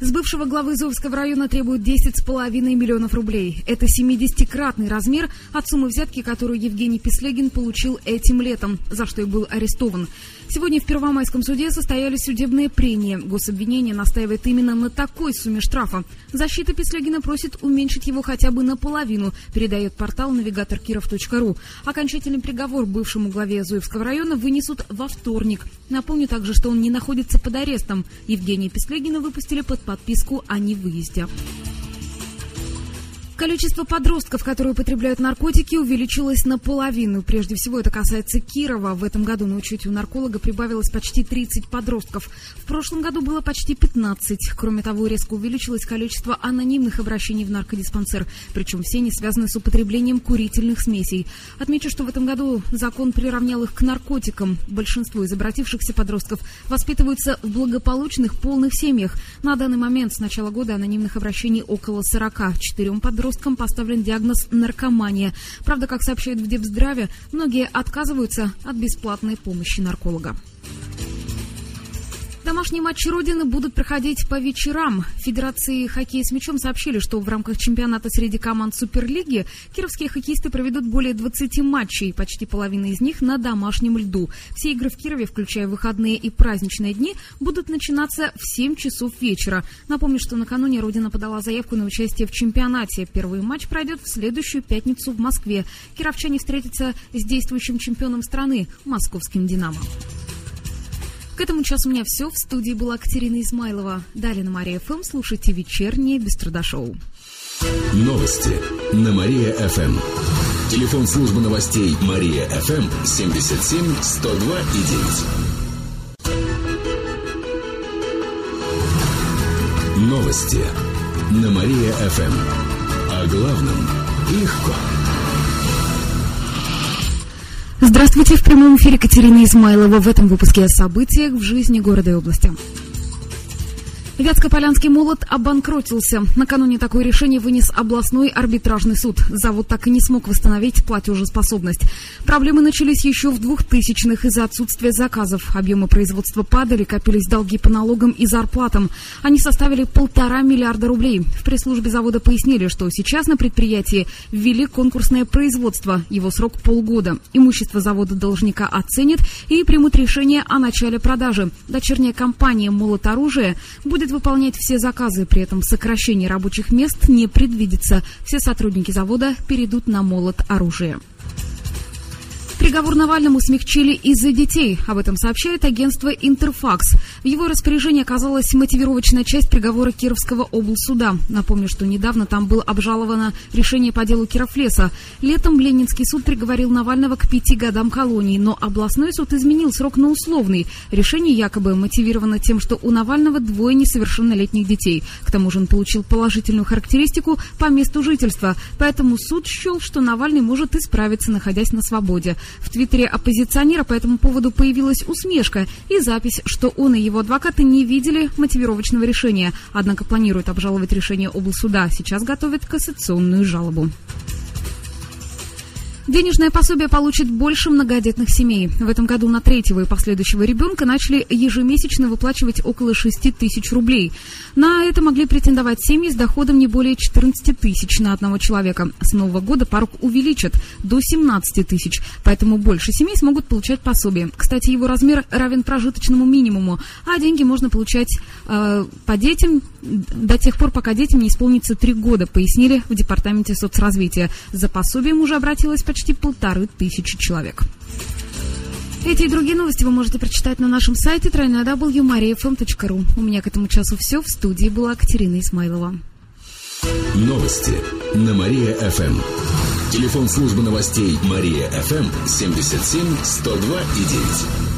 С бывшего главы Зовского района требуют 10,5 миллионов рублей. Это 70-кратный размер от суммы взятки, которую Евгений Песлегин получил этим летом, за что и был арестован. Сегодня в Первомайском суде состоялись судебные прения. Гособвинение настаивает именно на такой сумме штрафа. Защита Песлегина просит уменьшить его хотя бы наполовину, передает портал навигатор киров.ру. Окончательный приговор бывшему главе Зуевского района вынесут во вторник. Напомню также, что он не находится под арестом. Евгения Песлегина выпустили под подписку о невыезде. Количество подростков, которые употребляют наркотики, увеличилось наполовину. Прежде всего, это касается Кирова. В этом году на учете у нарколога прибавилось почти 30 подростков. В прошлом году было почти 15. Кроме того, резко увеличилось количество анонимных обращений в наркодиспансер. Причем все они связаны с употреблением курительных смесей. Отмечу, что в этом году закон приравнял их к наркотикам. Большинство из обратившихся подростков воспитываются в благополучных полных семьях. На данный момент с начала года анонимных обращений около 40. Четырем подросткам подросткам поставлен диагноз наркомания. Правда, как сообщают в Депздраве, многие отказываются от бесплатной помощи нарколога. Домашние матчи Родины будут проходить по вечерам. Федерации хоккея с мячом сообщили, что в рамках чемпионата среди команд Суперлиги кировские хоккеисты проведут более 20 матчей, почти половина из них на домашнем льду. Все игры в Кирове, включая выходные и праздничные дни, будут начинаться в 7 часов вечера. Напомню, что накануне Родина подала заявку на участие в чемпионате. Первый матч пройдет в следующую пятницу в Москве. Кировчане встретятся с действующим чемпионом страны – московским «Динамо». К этому часу у меня все. В студии была Катерина Измайлова. Далее на Мария ФМ слушайте вечернее Беструдошоу. Новости на Мария-ФМ. Телефон службы новостей Мария-ФМ 77 102 и 9. Новости на Мария-ФМ. О главном легко. Здравствуйте, в прямом эфире Катерина Измайлова. В этом выпуске о событиях в жизни города и области. Вятско-Полянский молот обанкротился. Накануне такое решение вынес областной арбитражный суд. Завод так и не смог восстановить платежеспособность. Проблемы начались еще в 2000-х из-за отсутствия заказов. Объемы производства падали, копились долги по налогам и зарплатам. Они составили полтора миллиарда рублей. В пресс-службе завода пояснили, что сейчас на предприятии ввели конкурсное производство. Его срок полгода. Имущество завода должника оценят и примут решение о начале продажи. Дочерняя компания «Молот оружия» будет будет выполнять все заказы, при этом сокращение рабочих мест не предвидится. Все сотрудники завода перейдут на молот оружия. Приговор Навальному смягчили из-за детей. Об этом сообщает агентство «Интерфакс». В его распоряжении оказалась мотивировочная часть приговора Кировского облсуда. Напомню, что недавно там было обжаловано решение по делу Кировлеса. Летом Ленинский суд приговорил Навального к пяти годам колонии, но областной суд изменил срок на условный. Решение якобы мотивировано тем, что у Навального двое несовершеннолетних детей. К тому же он получил положительную характеристику по месту жительства. Поэтому суд счел, что Навальный может исправиться, находясь на свободе. В твиттере оппозиционера по этому поводу появилась усмешка и запись, что он и его адвокаты не видели мотивировочного решения, однако планируют обжаловать решение облсуда. Сейчас готовят кассационную жалобу. Денежное пособие получит больше многодетных семей. В этом году на третьего и последующего ребенка начали ежемесячно выплачивать около 6 тысяч рублей. На это могли претендовать семьи с доходом не более 14 тысяч на одного человека. С нового года порог увеличат до 17 тысяч, поэтому больше семей смогут получать пособие. Кстати, его размер равен прожиточному минимуму, а деньги можно получать э, по детям до тех пор, пока детям не исполнится 3 года, пояснили в Департаменте соцразвития. За пособием уже обратилось почти полторы тысячи человек. Эти и другие новости вы можете прочитать на нашем сайте www.mariafm.ru. У меня к этому часу все. В студии была Катерина Исмайлова. Новости на Мария-ФМ. Телефон службы новостей Мария-ФМ 77 102 и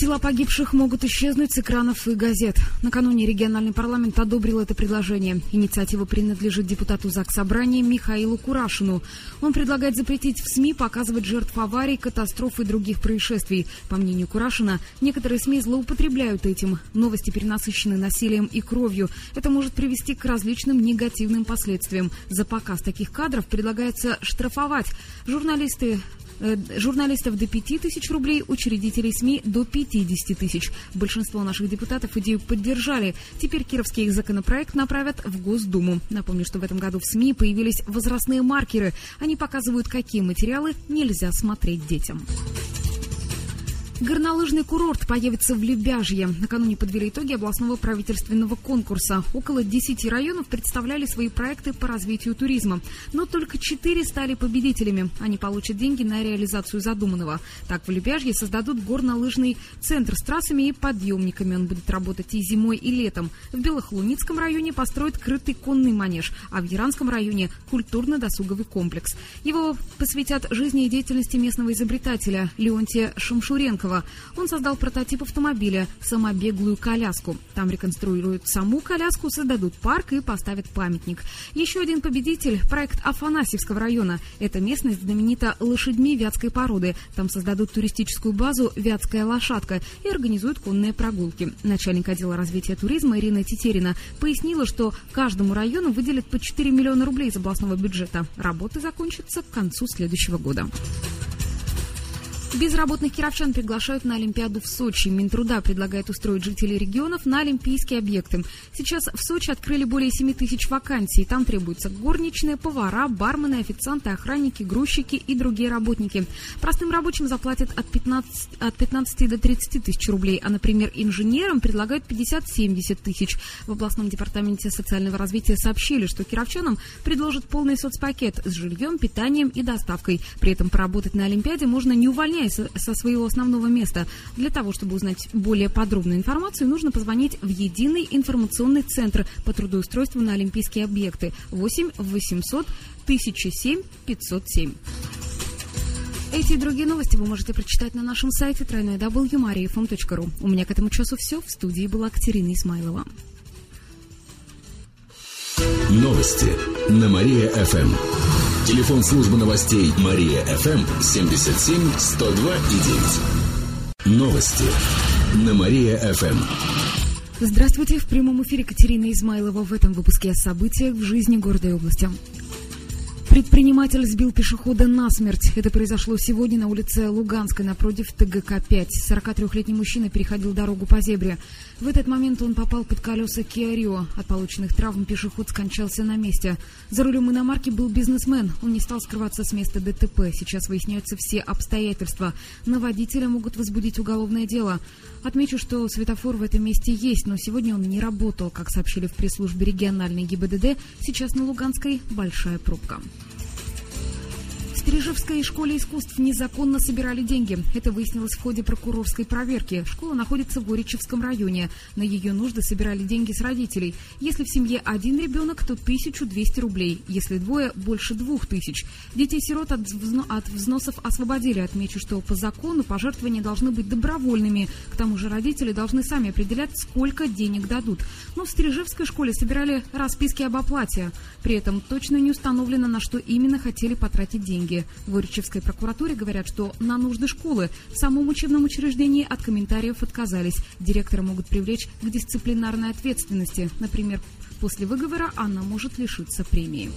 Тела погибших могут исчезнуть с экранов и газет. Накануне региональный парламент одобрил это предложение. Инициатива принадлежит депутату ЗАГС Собрания Михаилу Курашину. Он предлагает запретить в СМИ показывать жертв аварий, катастроф и других происшествий. По мнению Курашина, некоторые СМИ злоупотребляют этим. Новости перенасыщены насилием и кровью. Это может привести к различным негативным последствиям. За показ таких кадров предлагается штрафовать. Журналисты Э, журналистов до 5 тысяч рублей, учредителей СМИ до 50 тысяч. Большинство наших депутатов идею поддержали. Теперь кировский законопроект направят в Госдуму. Напомню, что в этом году в СМИ появились возрастные маркеры. Они показывают, какие материалы нельзя смотреть детям. Горнолыжный курорт появится в Лебяжье. Накануне подвели итоги областного правительственного конкурса. Около 10 районов представляли свои проекты по развитию туризма. Но только 4 стали победителями. Они получат деньги на реализацию задуманного. Так, в Лебяжье создадут горнолыжный центр с трассами и подъемниками. Он будет работать и зимой, и летом. В Белохлуницком районе построят крытый конный манеж, а в Яранском районе – культурно-досуговый комплекс. Его посвятят жизни и деятельности местного изобретателя Леонтия Шамшуренкова Кирова. Он создал прототип автомобиля «Самобеглую коляску». Там реконструируют саму коляску, создадут парк и поставят памятник. Еще один победитель – проект Афанасьевского района. Эта местность знаменита лошадьми вятской породы. Там создадут туристическую базу «Вятская лошадка» и организуют конные прогулки. Начальник отдела развития туризма Ирина Тетерина пояснила, что каждому району выделят по 4 миллиона рублей из областного бюджета. Работы закончатся к концу следующего года. Безработных кировчан приглашают на Олимпиаду в Сочи. Минтруда предлагает устроить жителей регионов на олимпийские объекты. Сейчас в Сочи открыли более 7 тысяч вакансий. Там требуются горничные, повара, бармены, официанты, охранники, грузчики и другие работники. Простым рабочим заплатят от 15, от 15 до 30 тысяч рублей, а, например, инженерам предлагают 50-70 тысяч. В областном департаменте социального развития сообщили, что кировчанам предложат полный соцпакет с жильем, питанием и доставкой. При этом поработать на Олимпиаде можно не увольняя увольняется со своего основного места. Для того, чтобы узнать более подробную информацию, нужно позвонить в единый информационный центр по трудоустройству на олимпийские объекты 8 800 1007 507. Эти и другие новости вы можете прочитать на нашем сайте www.mariafm.ru. У меня к этому часу все. В студии была Катерина Исмайлова. Новости на Мария-ФМ. Телефон службы новостей Мария ФМ 77 102 и 9. Новости на Мария ФМ. Здравствуйте. В прямом эфире Катерина Измайлова в этом выпуске о событиях в жизни города и области. Предприниматель сбил пешехода насмерть. Это произошло сегодня на улице Луганской напротив ТГК-5. 43-летний мужчина переходил дорогу по зебре. В этот момент он попал под колеса Rio. От полученных травм пешеход скончался на месте. За рулем иномарки был бизнесмен. Он не стал скрываться с места ДТП. Сейчас выясняются все обстоятельства. На водителя могут возбудить уголовное дело. Отмечу, что светофор в этом месте есть, но сегодня он не работал. Как сообщили в пресс-службе региональной ГИБДД, сейчас на Луганской большая пробка. Стрижевской школе искусств незаконно собирали деньги. Это выяснилось в ходе прокурорской проверки. Школа находится в Горичевском районе. На ее нужды собирали деньги с родителей. Если в семье один ребенок, то 1200 рублей. Если двое, больше 2000. Детей-сирот от, взно, от взносов освободили. Отмечу, что по закону пожертвования должны быть добровольными. К тому же родители должны сами определять, сколько денег дадут. Но в Стрижевской школе собирали расписки об оплате. При этом точно не установлено, на что именно хотели потратить деньги. В Горячевской прокуратуре говорят, что на нужды школы в самом учебном учреждении от комментариев отказались. Директора могут привлечь к дисциплинарной ответственности. Например, после выговора она может лишиться премии.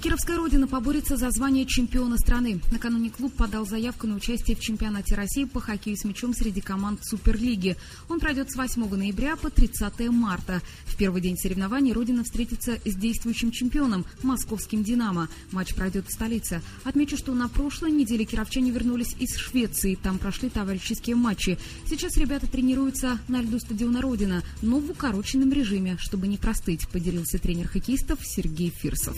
Кировская Родина поборется за звание чемпиона страны. Накануне клуб подал заявку на участие в чемпионате России по хоккею с мячом среди команд Суперлиги. Он пройдет с 8 ноября по 30 марта. В первый день соревнований Родина встретится с действующим чемпионом – московским «Динамо». Матч пройдет в столице. Отмечу, что на прошлой неделе кировчане вернулись из Швеции. Там прошли товарищеские матчи. Сейчас ребята тренируются на льду стадиона Родина, но в укороченном режиме, чтобы не простыть, поделился тренер хоккеистов Сергей Фирсов.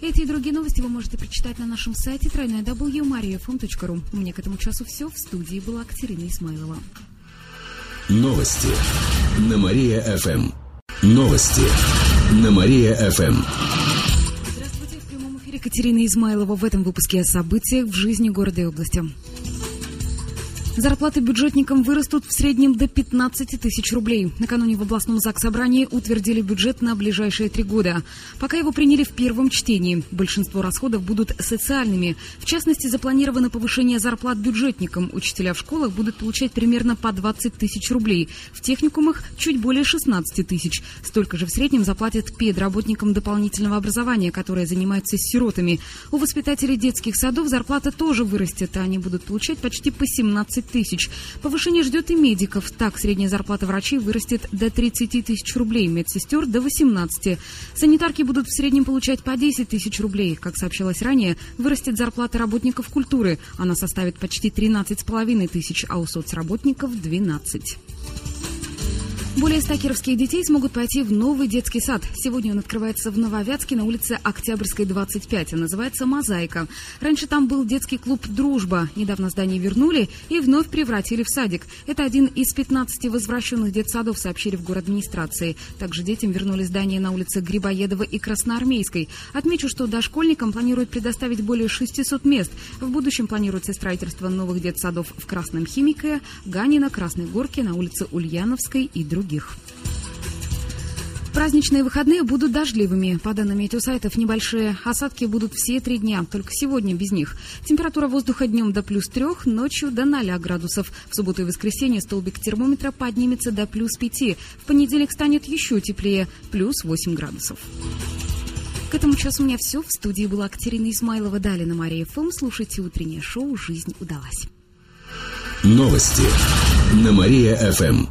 Эти и другие новости вы можете прочитать на нашем сайте www.mariafm.ru. У меня к этому часу все. В студии была Катерина Исмайлова. Новости на Мария-ФМ. Новости на Мария-ФМ. Здравствуйте. В прямом эфире Катерина Измайлова в этом выпуске о событиях в жизни города и области. Зарплаты бюджетникам вырастут в среднем до 15 тысяч рублей. Накануне в областном ЗАГС-собрании утвердили бюджет на ближайшие три года. Пока его приняли в первом чтении. Большинство расходов будут социальными. В частности, запланировано повышение зарплат бюджетникам. Учителя в школах будут получать примерно по 20 тысяч рублей. В техникумах чуть более 16 тысяч. Столько же в среднем заплатят педработникам дополнительного образования, которые занимаются с сиротами. У воспитателей детских садов зарплата тоже вырастет, а они будут получать почти по 17 тысяч. Повышение ждет и медиков. Так, средняя зарплата врачей вырастет до 30 тысяч рублей, медсестер до 18. Санитарки будут в среднем получать по 10 тысяч рублей. Как сообщалось ранее, вырастет зарплата работников культуры. Она составит почти 13,5 тысяч, а у соцработников 12. Более ста кировских детей смогут пойти в новый детский сад. Сегодня он открывается в Нововятске на улице Октябрьской, 25, а называется «Мозаика». Раньше там был детский клуб «Дружба». Недавно здание вернули и вновь превратили в садик. Это один из 15 возвращенных детсадов, сообщили в город администрации. Также детям вернули здание на улице Грибоедова и Красноармейской. Отмечу, что дошкольникам планируют предоставить более 600 мест. В будущем планируется строительство новых детсадов в Красном Химике, Ганина, Красной Горке, на улице Ульяновской и других других. Праздничные выходные будут дождливыми. По данным метеосайтов, небольшие осадки будут все три дня, только сегодня без них. Температура воздуха днем до плюс трех, ночью до 0 градусов. В субботу и воскресенье столбик термометра поднимется до плюс пяти. В понедельник станет еще теплее, плюс 8 градусов. К этому часу у меня все. В студии была Катерина Измайлова. Далее Мария ФМ. Слушайте утреннее шоу «Жизнь удалась». Новости на Мария ФМ.